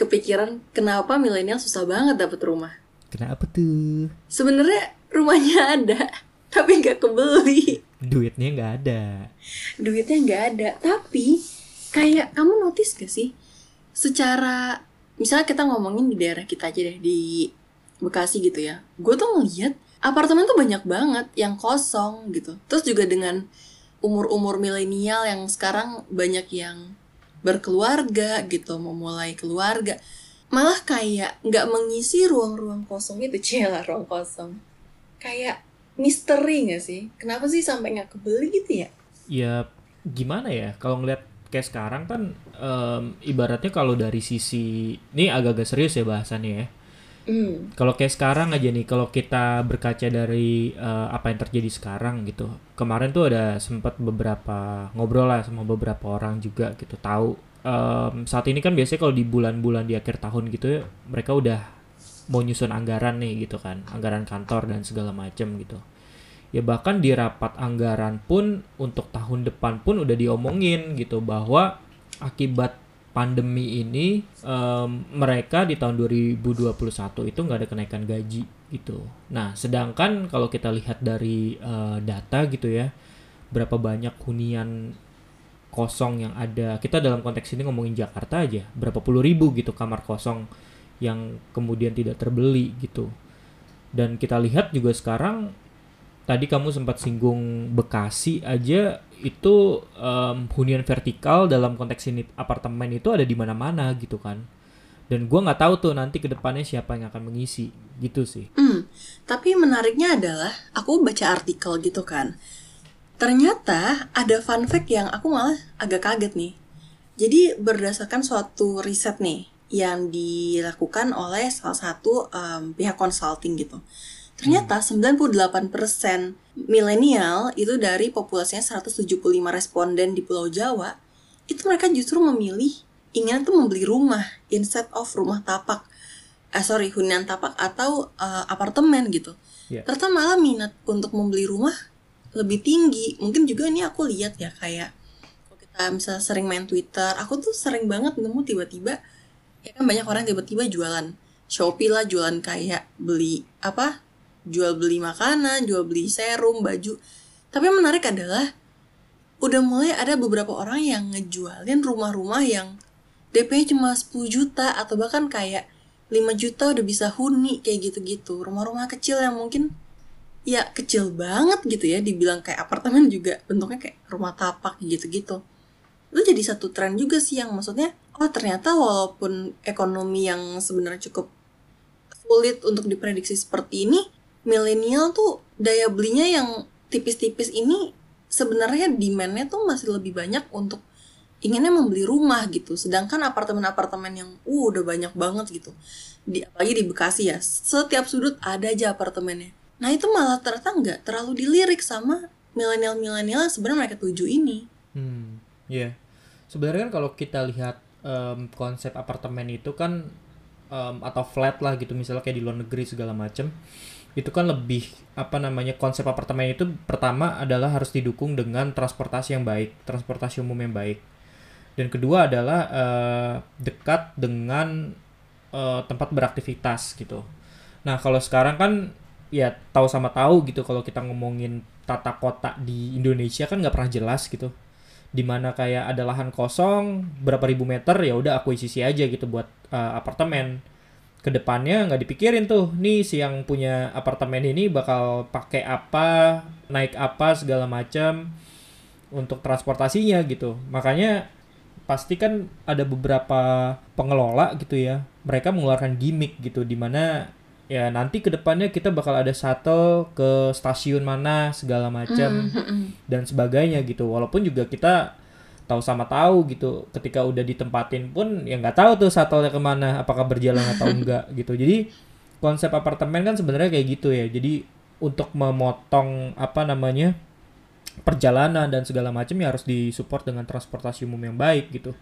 kepikiran kenapa milenial susah banget dapet rumah? Kenapa tuh? Sebenarnya rumahnya ada, tapi nggak kebeli. Duitnya nggak ada. Duitnya nggak ada, tapi kayak kamu notice gak sih? Secara misalnya kita ngomongin di daerah kita aja deh di Bekasi gitu ya. Gue tuh ngeliat apartemen tuh banyak banget yang kosong gitu. Terus juga dengan umur-umur milenial yang sekarang banyak yang berkeluarga gitu, memulai keluarga. Malah kayak nggak mengisi ruang-ruang kosong itu, cila ruang kosong. Kayak misteri gak sih? Kenapa sih sampai nggak kebeli gitu ya? Ya gimana ya kalau ngeliat kayak sekarang kan um, ibaratnya kalau dari sisi ini agak-agak serius ya bahasannya ya. Hmm. Kalau kayak sekarang aja nih, kalau kita berkaca dari uh, apa yang terjadi sekarang gitu, kemarin tuh ada sempat beberapa ngobrol lah sama beberapa orang juga gitu, tahu um, saat ini kan biasanya kalau di bulan-bulan di akhir tahun gitu, mereka udah mau nyusun anggaran nih gitu kan, anggaran kantor dan segala macam gitu. Ya bahkan di rapat anggaran pun untuk tahun depan pun udah diomongin gitu bahwa akibat pandemi ini um, mereka di tahun 2021 itu nggak ada kenaikan gaji gitu. Nah, sedangkan kalau kita lihat dari uh, data gitu ya, berapa banyak hunian kosong yang ada. Kita dalam konteks ini ngomongin Jakarta aja, berapa puluh ribu gitu kamar kosong yang kemudian tidak terbeli gitu. Dan kita lihat juga sekarang tadi kamu sempat singgung Bekasi aja itu um, hunian vertikal dalam konteks ini apartemen itu ada di mana-mana gitu kan dan gue nggak tahu tuh nanti ke depannya siapa yang akan mengisi gitu sih. Hmm, tapi menariknya adalah aku baca artikel gitu kan. Ternyata ada fun fact yang aku malah agak kaget nih. Jadi berdasarkan suatu riset nih yang dilakukan oleh salah satu um, pihak consulting gitu. Ternyata 98% milenial itu dari populasinya 175 responden di Pulau Jawa, itu mereka justru memilih ingin tuh membeli rumah instead of rumah tapak. Eh sorry, hunian tapak atau uh, apartemen gitu. Yeah. Ternyata malah minat untuk membeli rumah lebih tinggi. Mungkin juga ini aku lihat ya kayak kalau kita misalnya sering main Twitter, aku tuh sering banget nemu tiba-tiba ya kan banyak orang tiba-tiba jualan Shopee lah jualan kayak beli apa jual beli makanan, jual beli serum, baju. Tapi yang menarik adalah udah mulai ada beberapa orang yang ngejualin rumah-rumah yang DP cuma 10 juta atau bahkan kayak 5 juta udah bisa huni kayak gitu-gitu. Rumah-rumah kecil yang mungkin ya kecil banget gitu ya dibilang kayak apartemen juga bentuknya kayak rumah tapak gitu-gitu. Itu jadi satu tren juga sih yang maksudnya oh ternyata walaupun ekonomi yang sebenarnya cukup sulit untuk diprediksi seperti ini milenial tuh daya belinya yang tipis-tipis ini sebenarnya demandnya tuh masih lebih banyak untuk inginnya membeli rumah gitu. Sedangkan apartemen-apartemen yang uh udah banyak banget gitu. Di apalagi di Bekasi ya setiap sudut ada aja apartemennya. Nah itu malah ternyata nggak terlalu dilirik sama milenial-milenial sebenarnya mereka tuju ini. Hmm ya yeah. sebenarnya kan kalau kita lihat um, konsep apartemen itu kan um, atau flat lah gitu misalnya kayak di luar negeri segala macem itu kan lebih apa namanya konsep apartemen itu pertama adalah harus didukung dengan transportasi yang baik, transportasi umum yang baik. Dan kedua adalah uh, dekat dengan uh, tempat beraktivitas gitu. Nah, kalau sekarang kan ya tahu sama tahu gitu kalau kita ngomongin tata kota di Indonesia kan nggak pernah jelas gitu. Di mana kayak ada lahan kosong berapa ribu meter ya udah akuisisi aja gitu buat uh, apartemen ke depannya nggak dipikirin tuh nih si yang punya apartemen ini bakal pakai apa naik apa segala macam untuk transportasinya gitu makanya pasti kan ada beberapa pengelola gitu ya mereka mengeluarkan gimmick gitu di mana ya nanti ke depannya kita bakal ada shuttle ke stasiun mana segala macam Mm, mm, mm. dan sebagainya gitu walaupun juga kita tahu sama tahu gitu. Ketika udah ditempatin pun ya nggak tahu tuh shuttle-nya ke mana apakah berjalan atau enggak gitu. Jadi konsep apartemen kan sebenarnya kayak gitu ya. Jadi untuk memotong apa namanya perjalanan dan segala macam ya harus disupport dengan transportasi umum yang baik gitu.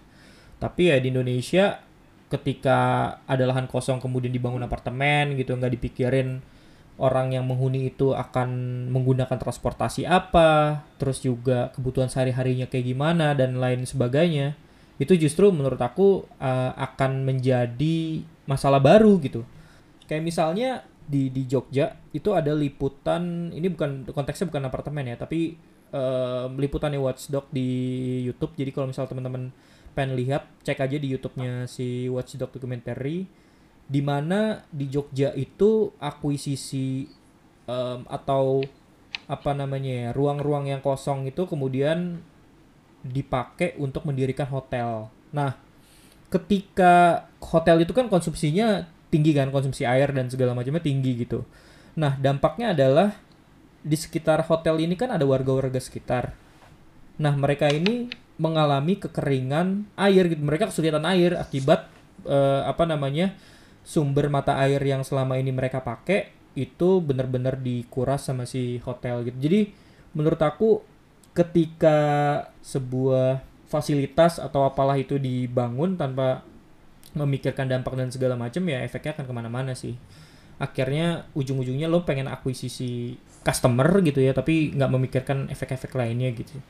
Tapi ya di Indonesia ketika ada lahan kosong kemudian dibangun apartemen gitu nggak dipikirin orang yang menghuni itu akan menggunakan transportasi apa, terus juga kebutuhan sehari-harinya kayak gimana dan lain sebagainya. itu justru menurut aku uh, akan menjadi masalah baru gitu. Kayak misalnya di di Jogja itu ada liputan ini bukan konteksnya bukan apartemen ya tapi uh, liputannya Watchdog di YouTube. Jadi kalau misal teman-teman pengen lihat cek aja di YouTube-nya si Watchdog Documentary di mana di Jogja itu akuisisi um, atau apa namanya ya ruang-ruang yang kosong itu kemudian dipakai untuk mendirikan hotel. Nah, ketika hotel itu kan konsumsinya tinggi kan konsumsi air dan segala macamnya tinggi gitu. Nah dampaknya adalah di sekitar hotel ini kan ada warga-warga sekitar. Nah mereka ini mengalami kekeringan air gitu. Mereka kesulitan air akibat uh, apa namanya sumber mata air yang selama ini mereka pakai itu benar-benar dikuras sama si hotel gitu. Jadi menurut aku ketika sebuah fasilitas atau apalah itu dibangun tanpa memikirkan dampak dan segala macam ya efeknya akan ke mana-mana sih. Akhirnya ujung-ujungnya lo pengen akuisisi customer gitu ya tapi nggak memikirkan efek-efek lainnya gitu.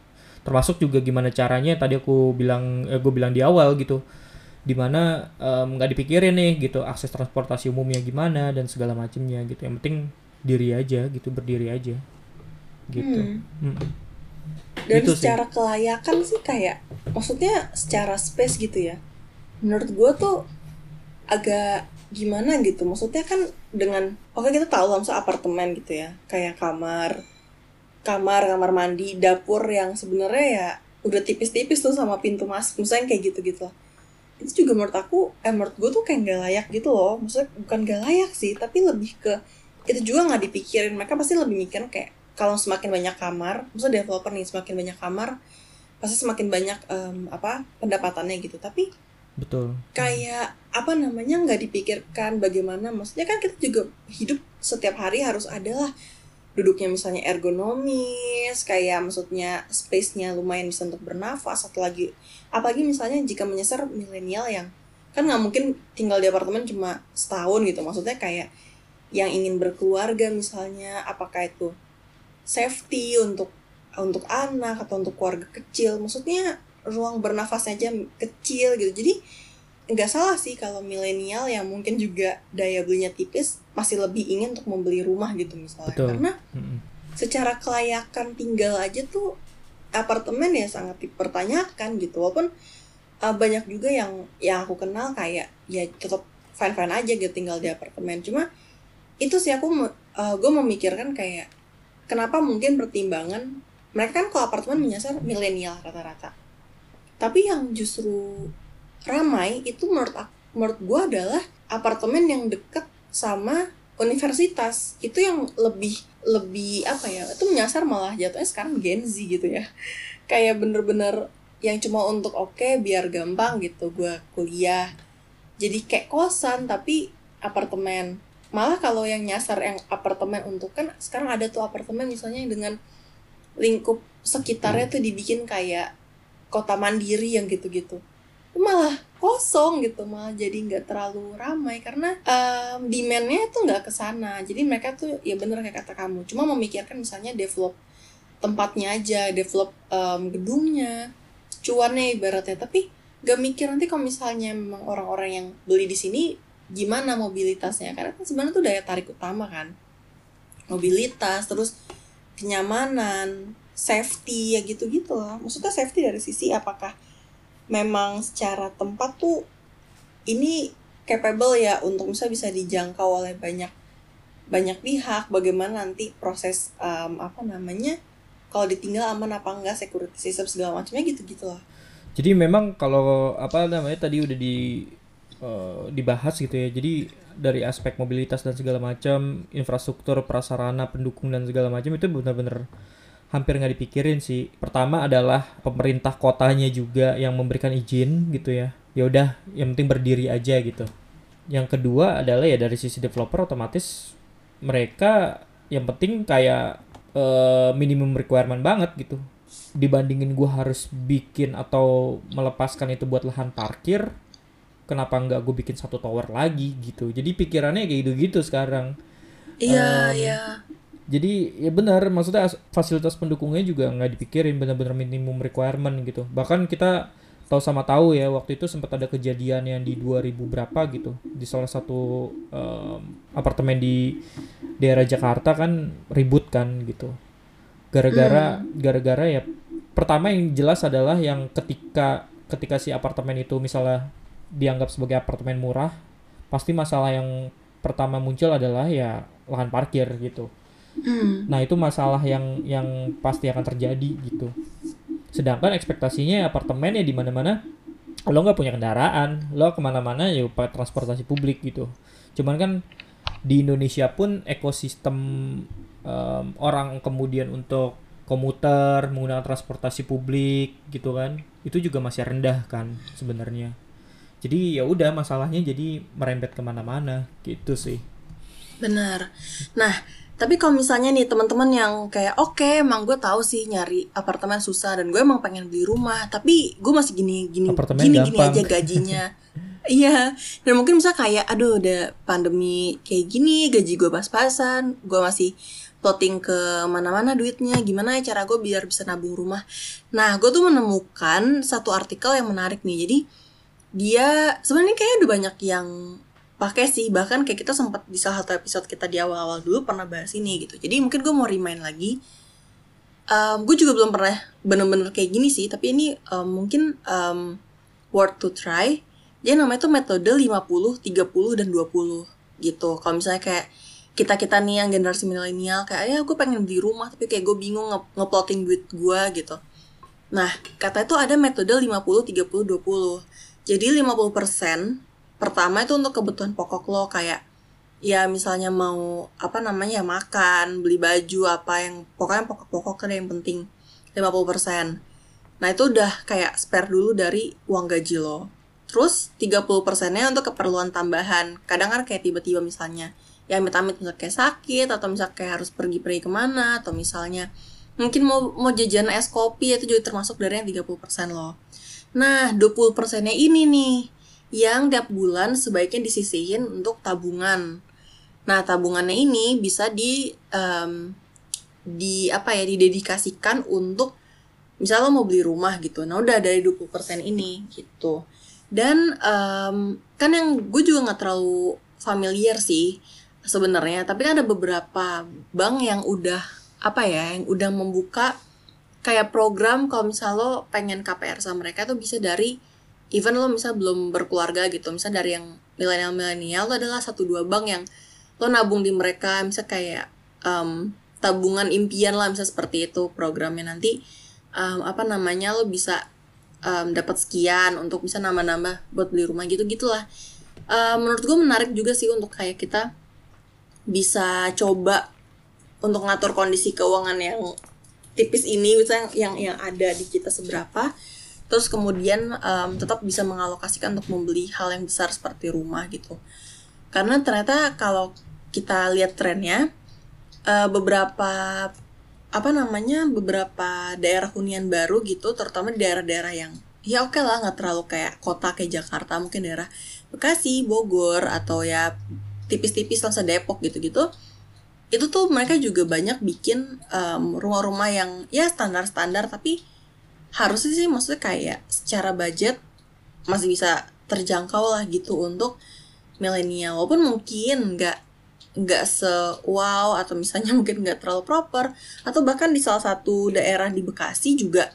Termasuk juga gimana caranya tadi aku bilang eh, gue bilang di awal gitu di mana nggak um, dipikirin nih gitu akses transportasi umumnya gimana dan segala macamnya gitu. Yang penting diri aja gitu berdiri aja. Gitu. Hmm. Hmm. dan gitu secara sih. kelayakan sih kayak maksudnya secara space gitu ya. Menurut gue tuh agak gimana gitu. Maksudnya kan dengan oke kita tahu langsung apartemen gitu ya. Kayak kamar kamar kamar mandi dapur yang sebenarnya ya udah tipis-tipis tuh sama pintu masuk. Misalnya kayak gitu gitu lah itu juga menurut aku eh menurut gue tuh kayak gak layak gitu loh. Maksudnya bukan gak layak sih tapi lebih ke itu juga nggak dipikirin. Mereka pasti lebih mikir kayak kalau semakin banyak kamar maksudnya developer nih semakin banyak kamar pasti semakin banyak um, apa pendapatannya gitu. Tapi betul. kayak apa namanya nggak dipikirkan bagaimana. Maksudnya kan kita juga hidup setiap hari harus adalah duduknya misalnya ergonomis kayak maksudnya space-nya lumayan bisa untuk bernafas atau lagi apalagi misalnya jika menyasar milenial yang kan nggak mungkin tinggal di apartemen cuma setahun gitu. Maksudnya kayak yang ingin berkeluarga misalnya apakah itu safety untuk untuk anak atau untuk keluarga kecil. Maksudnya ruang bernafasnya aja kecil gitu. Jadi nggak salah sih kalau milenial yang mungkin juga daya belinya tipis masih lebih ingin untuk membeli rumah gitu misalnya. Betul. karena mm-hmm. secara kelayakan tinggal aja tuh apartemen ya sangat dipertanyakan gitu. Walaupun uh, banyak juga yang yang aku kenal kayak ya tetap fine fine aja gitu tinggal di apartemen. Cuma itu sih aku uh, gue memikirkan kayak kenapa mungkin pertimbangan mereka kan kalau apartemen menyasar milenial rata-rata. Tapi yang justru ramai itu menurut menurut gue adalah apartemen yang deket sama universitas. Itu yang lebih lebih apa ya itu menyasar malah jatuhnya sekarang Gen Z gitu ya. Kayak bener-bener yang cuma untuk oke okay, biar gampang gitu gue kuliah. Jadi kayak kosan tapi apartemen. Malah kalau yang nyasar yang apartemen untuk kan sekarang ada tuh apartemen misalnya yang dengan lingkup sekitarnya tuh dibikin kayak kota mandiri yang gitu-gitu malah kosong gitu malah jadi nggak terlalu ramai karena um, demandnya tuh nggak ke sana. Jadi mereka tuh ya bener kayak kata kamu cuma memikirkan misalnya develop tempatnya aja develop um, gedungnya cuannya ibaratnya. Tapi gak mikir nanti kalau misalnya memang orang-orang yang beli di sini gimana mobilitasnya. Karena kan sebenarnya tuh daya tarik utama kan. Mobilitas terus kenyamanan safety ya gitu-gitu lah. Maksudnya safety dari sisi apakah memang secara tempat tuh ini capable ya untuk misalnya bisa dijangkau oleh banyak banyak pihak. Bagaimana nanti proses um, apa namanya kalau ditinggal aman apa enggak security system segala macamnya gitu gitu lah jadi memang kalau apa namanya tadi udah di uh, dibahas gitu ya jadi dari aspek mobilitas dan segala macam infrastruktur prasarana pendukung dan segala macam itu benar-benar hampir nggak dipikirin sih. Pertama adalah pemerintah kotanya juga yang memberikan izin gitu ya. Ya udah, yang penting berdiri aja gitu. Yang kedua adalah ya dari sisi developer otomatis mereka yang penting kayak uh, minimum requirement banget gitu. Dibandingin gue harus bikin atau melepaskan itu buat lahan parkir, kenapa nggak gue bikin satu tower lagi gitu. Jadi pikirannya kayak gitu-gitu sekarang. Iya, um, iya jadi ya benar maksudnya fasilitas pendukungnya juga nggak dipikirin benar-benar minimum requirement gitu. Bahkan kita tahu sama tahu ya waktu itu sempat ada kejadian yang di 2000 berapa gitu. Di salah satu um, apartemen di daerah Jakarta kan ribut kan gitu. Gara-gara Hmm. gara-gara ya pertama yang jelas adalah yang ketika ketika si apartemen itu misalnya dianggap sebagai apartemen murah pasti masalah yang pertama muncul adalah ya lahan parkir gitu Hmm. Nah itu masalah yang yang pasti akan terjadi gitu. Sedangkan ekspektasinya apartemen ya di mana-mana lo nggak punya kendaraan, lo ke mana-mana ya pakai transportasi publik gitu. Cuman kan di Indonesia pun ekosistem em, orang kemudian untuk komuter menggunakan transportasi publik gitu kan, itu juga masih rendah kan sebenarnya. Jadi ya udah masalahnya jadi merembet ke mana-mana gitu sih. Benar. Nah, tapi kalau misalnya nih teman-teman yang kayak oke, emang gue tahu sih nyari apartemen susah dan gue emang pengen beli rumah, tapi gue masih gini gini Apartemen gini gini gampang. aja gajinya. Iya, dan mungkin bisa kayak aduh udah pandemi kayak gini, gaji gue pas-pasan, gue masih plotting ke mana-mana duitnya, gimana ya cara gue biar bisa nabung rumah. Nah, gue tuh menemukan satu artikel yang menarik nih. Jadi dia sebenarnya kayaknya udah banyak yang pakai sih bahkan kayak kita sempat di salah satu episode kita di awal-awal dulu pernah bahas ini gitu. Jadi mungkin gue mau remind lagi Em, gue juga belum pernah bener-bener kayak gini sih tapi ini em, mungkin em, worth to try. Dia namanya tuh metode 50, 30, dan 20 gitu. Kalau misalnya kayak kita-kita nih yang generasi milenial kayak ya gue pengen beli rumah tapi kayak gue bingung nge- ngeplotting duit gue gitu. Nah, kata itu ada metode 50 30 20. Jadi 50% pertama itu untuk kebutuhan pokok lo kayak ya misalnya mau apa namanya ya makan, beli baju apa yang pokoknya pokok-pokok kan yang penting 50%. Nah, itu udah kayak spare dulu dari uang gaji lo. Terus 30%-nya untuk keperluan tambahan. Kadang kan kayak tiba-tiba misalnya ya amit-amit misalnya kayak sakit atau misalnya kayak harus pergi-pergi ke mana atau misalnya mungkin mau mau jajan es kopi itu juga termasuk dari yang 30% loh. Nah, 20 persennya ini nih yang tiap bulan sebaiknya disisihin untuk tabungan. Nah, tabungannya ini bisa di em, di apa ya didedikasikan untuk misalnya lo mau beli rumah gitu. Nah, udah dari 20% ini gitu. Dan em, kan yang gue juga nggak terlalu familiar sih sebenarnya, tapi kan ada beberapa bank yang udah apa ya, yang udah membuka kayak program kalau misal lo pengen KPR sama mereka tuh bisa dari even lo misal belum berkeluarga gitu misal dari yang milenial milenial lo adalah satu dua bank yang lo nabung di mereka misal kayak em, tabungan impian lah misal seperti itu programnya. Nanti em, apa namanya lo bisa em, dapat sekian untuk bisa nambah-nambah buat beli rumah gitu gitulah. Eh, menurut gue menarik juga sih untuk kayak kita bisa coba untuk ngatur kondisi keuangan yang tipis ini misalnya yang yang ada di kita seberapa terus kemudian em, tetap bisa mengalokasikan untuk membeli hal yang besar seperti rumah gitu. Karena ternyata kalau kita lihat trennya eh, beberapa apa namanya beberapa daerah hunian baru gitu terutama daerah-daerah yang ya oke lah nggak terlalu kayak kota kayak Jakarta mungkin daerah Bekasi Bogor atau ya tipis-tipis langsung Depok gitu-gitu itu tuh mereka juga banyak bikin rumah-rumah yang ya standar-standar tapi harusnya sih maksudnya kayak secara budget masih bisa terjangkau lah gitu untuk milenial. Walaupun mungkin nggak nggak se wow atau misalnya mungkin nggak terlalu proper atau bahkan di salah satu daerah di Bekasi juga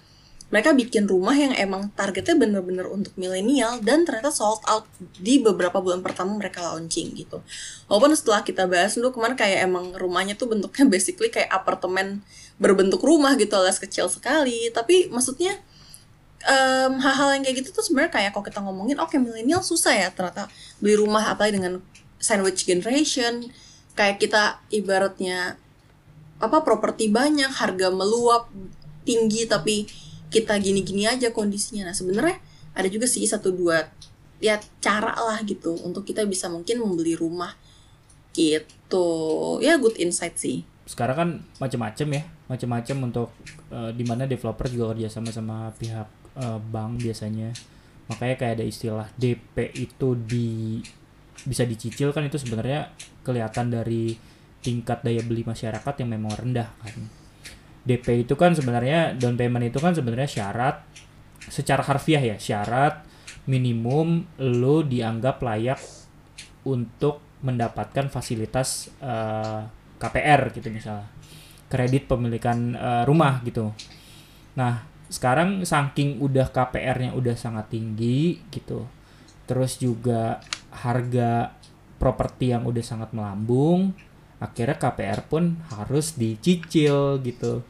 mereka bikin rumah yang emang targetnya bener-bener untuk milenial dan ternyata sold out di beberapa bulan pertama mereka launching gitu. Walaupun setelah kita bahas dulu kemarin kayak emang rumahnya tuh bentuknya basically kayak apartemen berbentuk rumah gitu alias kecil sekali. Tapi maksudnya em, hal-hal yang kayak gitu tuh sebenarnya kayak kalau kita ngomongin oke milenial susah ya ternyata beli rumah apalagi dengan sandwich generation kayak kita ibaratnya apa properti banyak harga meluap tinggi tapi kita gini-gini aja kondisinya. Nah sebenarnya ada juga sih satu dua ya cara lah gitu untuk kita bisa mungkin membeli rumah gitu. Ya good insight sih. Sekarang kan macam-macam ya macam-macam untuk eh, di mana developer juga kerja sama sama pihak eh, bank biasanya. Makanya kayak ada istilah DP itu di bisa dicicil kan itu sebenarnya kelihatan dari tingkat daya beli masyarakat yang memang rendah kan DP itu kan sebenarnya down payment itu kan sebenarnya syarat secara harfiah ya syarat minimum lo dianggap layak untuk mendapatkan fasilitas uh, KPR gitu misalnya. Kredit pemilikan uh, rumah gitu. Nah sekarang saking udah KPR-nya udah sangat tinggi gitu terus juga harga properti yang udah sangat melambung akhirnya KPR pun harus dicicil gitu.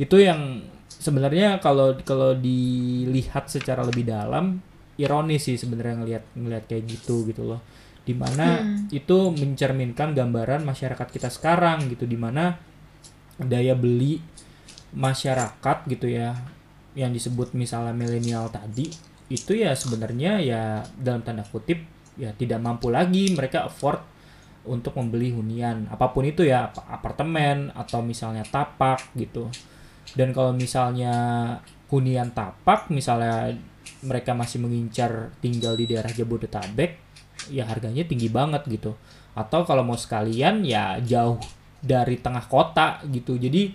Itu yang sebenarnya kalau kalau dilihat secara lebih dalam ironis sih sebenarnya ngelihat ngelihat kayak gitu gitu loh. Di mana hmm. itu mencerminkan gambaran masyarakat kita sekarang gitu. Di mana daya beli masyarakat gitu ya yang disebut misalnya milenial tadi itu ya sebenarnya ya dalam tanda kutip ya tidak mampu lagi mereka afford untuk membeli hunian apa pun itu ya apartemen atau misalnya tapak gitu. Dan kalau misalnya hunian tapak misalnya mereka masih mengincar tinggal di daerah Jabodetabek ya harganya tinggi banget gitu. Atau kalau mau sekalian ya jauh dari tengah kota gitu. Jadi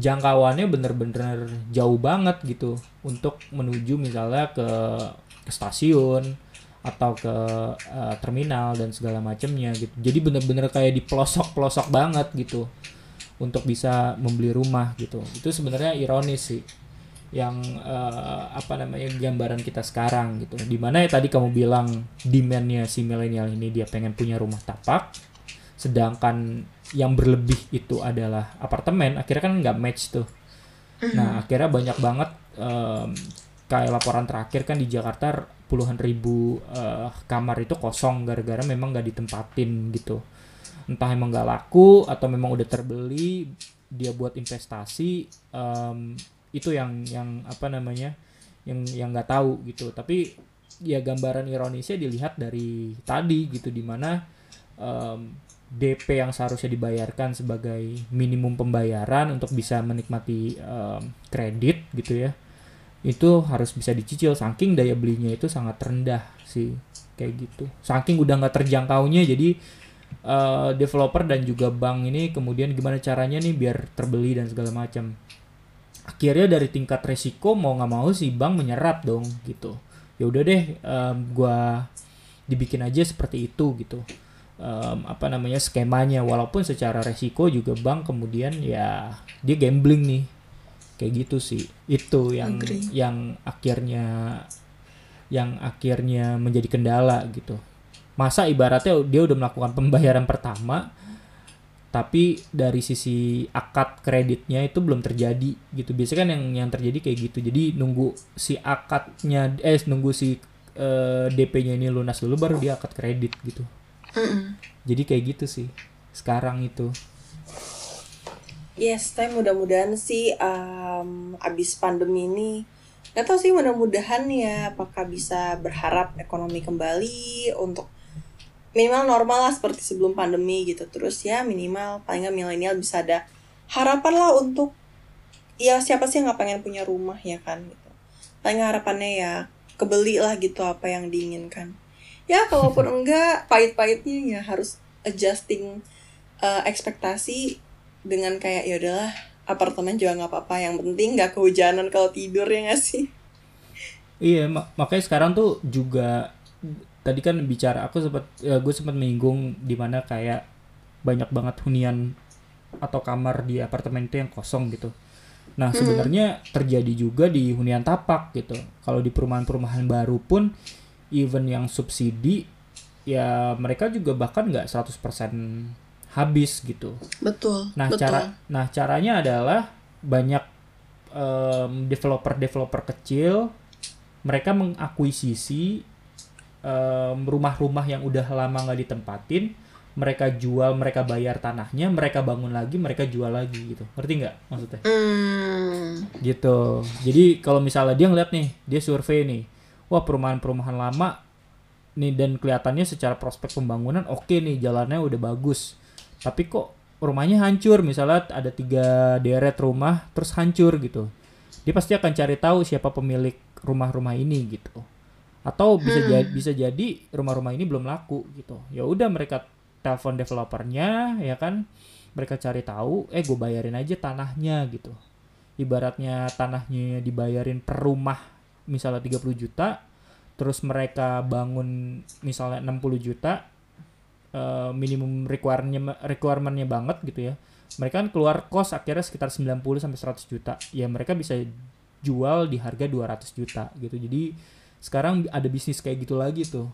jangkauannya bener-bener jauh banget gitu untuk menuju misalnya ke, ke stasiun atau ke uh, terminal dan segala macamnya gitu. Jadi bener-bener kayak di pelosok-pelosok banget gitu untuk bisa membeli rumah gitu. Itu sebenarnya ironis sih yang uh, apa namanya gambaran kita sekarang gitu. Di mana ya tadi kamu bilang demandnya si milenial ini dia pengen punya rumah tapak, sedangkan yang berlebih itu adalah apartemen akhirnya kan nggak match tuh mm-hmm. nah akhirnya banyak banget um, kayak laporan terakhir kan di Jakarta puluhan ribu uh, kamar itu kosong gara-gara memang nggak ditempatin gitu. Entah emang nggak laku atau memang udah terbeli dia buat investasi um, itu yang yang apa namanya yang yang nggak tahu gitu. Tapi ya gambaran ironisnya dilihat dari tadi gitu di mana um, DP yang seharusnya dibayarkan sebagai minimum pembayaran untuk bisa menikmati um, kredit gitu ya itu harus bisa dicicil. Saking daya belinya itu sangat rendah sih kayak gitu. Saking udah nggak terjangkaunya jadi uh, developer dan juga bank ini kemudian gimana caranya nih biar terbeli dan segala macam. Akhirnya dari tingkat resiko mau nggak mau si bank menyerap dong gitu. Ya udah deh um, gua dibikin aja seperti itu gitu. Um, apa namanya skemanya. Walaupun secara resiko juga bank kemudian ya dia gambling nih kayak gitu sih itu yang Agree. yang akhirnya yang akhirnya menjadi kendala gitu masa ibaratnya dia udah melakukan pembayaran pertama tapi dari sisi akad kreditnya itu belum terjadi gitu biasanya kan yang yang terjadi kayak gitu jadi nunggu si akadnya eh nunggu si eh, DP-nya ini lunas dulu baru dia akad kredit gitu Mm-mm. Jadi kayak gitu sih sekarang itu. Yes, tapi mudah-mudahan sih um, abis pandemi ini nggak tahu sih mudah-mudahan ya apakah bisa berharap ekonomi kembali untuk minimal normal lah seperti sebelum pandemi gitu. Terus ya minimal paling nggak milenial bisa ada harapan lah untuk ya siapa sih yang nggak pengen punya rumah ya kan gitu. Paling harapannya ya kebeli lah gitu apa yang diinginkan. Ya kalaupun enggak pahit-pahitnya ya harus adjusting uh, ekspektasi dengan kayak ya udahlah apartemen juga nggak apa-apa yang penting nggak kehujanan kalau tidur ya nggak sih? Iya mak makanya sekarang tuh juga tadi kan bicara aku sempat ya, gue sempat menyinggung di mana kayak banyak banget hunian atau kamar di apartemen itu yang kosong gitu. Nah hmm. sebenarnya terjadi juga di hunian tapak gitu. Kalau di perumahan-perumahan baru pun even yang subsidi ya mereka juga bahkan nggak 100% habis gitu. Betul. Nah, betul. cara nah caranya adalah banyak um, developer-developer kecil mereka mengakuisisi um, rumah-rumah yang udah lama nggak ditempatin, mereka jual, mereka bayar tanahnya, mereka bangun lagi, mereka jual lagi gitu. Ngerti nggak maksudnya? Mm. Gitu. Jadi kalau misalnya dia ngeliat nih, dia survei nih, wah perumahan-perumahan lama nih dan kelihatannya secara prospek pembangunan oke okay nih jalannya udah bagus tapi kok rumahnya hancur? Misalnya ada tiga deret rumah terus hancur gitu. Dia pasti akan cari tahu siapa pemilik rumah-rumah ini gitu. Atau bisa hmm. jadi bisa jadi rumah-rumah ini belum laku gitu. Ya udah mereka telepon developernya ya kan? Mereka cari tahu eh gue bayarin aja tanahnya gitu. Ibaratnya tanahnya dibayarin per rumah misalnya 30 juta terus mereka bangun misalnya 60 juta uh, minimum requirementnya requirementnya banget gitu ya. Mereka kan keluar kos akhirnya sekitar 90 sampai 100 juta. Ya mereka bisa jual di harga 200 juta gitu. Jadi sekarang ada bisnis kayak gitu lagi tuh.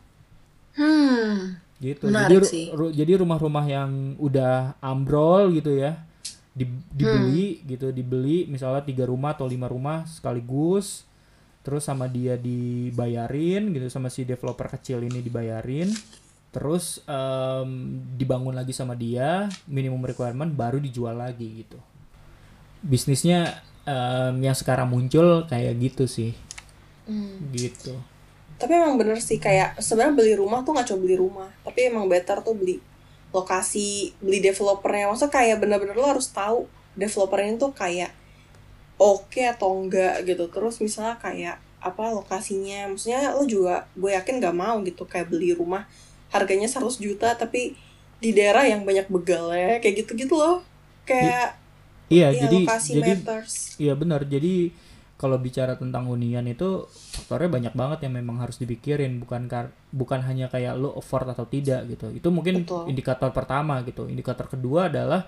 Hmm gitu. Menarik jadi sih. ru- jadi rumah-rumah yang udah ambrol gitu ya di- dibeli gitu. Dibeli misalnya tiga rumah atau lima rumah sekaligus terus sama dia dibayarin gitu sama si developer kecil ini dibayarin terus em, dibangun lagi sama dia minimum requirement baru dijual lagi gitu. Bisnisnya em, yang sekarang muncul kayak gitu sih. Hmm. gitu. Tapi emang bener sih kayak sebenarnya beli rumah tuh nggak cuma beli rumah tapi emang better tuh beli lokasi beli developernya. Maksudnya kayak bener-bener lo harus tahu developernya tuh kayak oke atau enggak gitu. Terus misalnya kayak apa lokasinya maksudnya lo juga gue yakin nggak mau gitu kayak beli rumah harganya 100 juta tapi di daerah yang banyak begalnya kayak gitu-gitu loh kayak iya ya, jadi lokasi jadi matters Iya benar. Jadi kalau bicara tentang hunian itu faktornya banyak banget yang memang harus dipikirin bukan kar bukan hanya kayak lo afford atau tidak gitu. Itu mungkin Betul. indikator pertama gitu. Indikator kedua adalah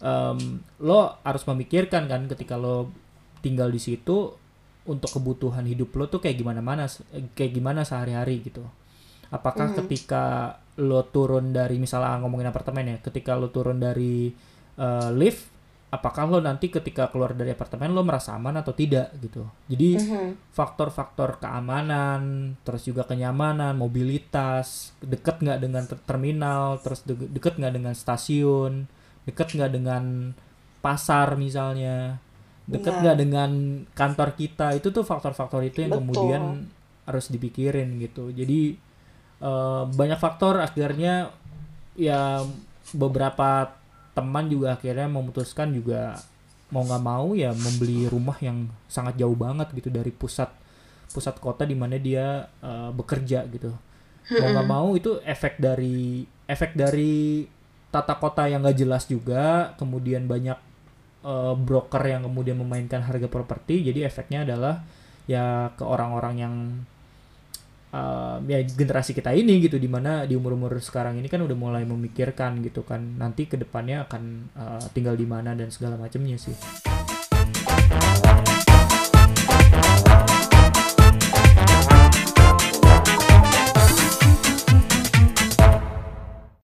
em, lo harus memikirkan kan ketika lo tinggal di situ untuk kebutuhan hidup lo tuh kayak gimana mana kayak gimana sehari-hari gitu. Apakah Mhm. ketika lo turun dari misalnya ngomongin apartemen ya, ketika lo turun dari eh, lift apakah lo nanti ketika keluar dari apartemen lo merasa aman atau tidak gitu. Jadi Mhm. faktor-faktor keamanan, terus juga kenyamanan, mobilitas, deket nggak dengan ter- terminal, terus de- deket nggak dengan stasiun, deket nggak dengan pasar misalnya, deket Benar. nggak dengan kantor kita, itu tuh faktor-faktor itu yang Betul. kemudian harus dipikirin gitu. Jadi eh, banyak faktor akhirnya ya beberapa teman juga akhirnya memutuskan juga mau nggak mau ya membeli rumah yang sangat jauh banget gitu dari pusat pusat kota di mana dia eh, bekerja gitu. Mau nggak mau itu efek dari efek dari tata kota yang nggak jelas juga kemudian banyak eh, broker yang kemudian memainkan harga properti jadi efeknya adalah ya ke orang-orang yang eh, ya generasi kita ini gitu di mana di umur-umur sekarang ini kan udah mulai memikirkan gitu kan nanti ke depannya akan eh, tinggal di mana dan segala macamnya sih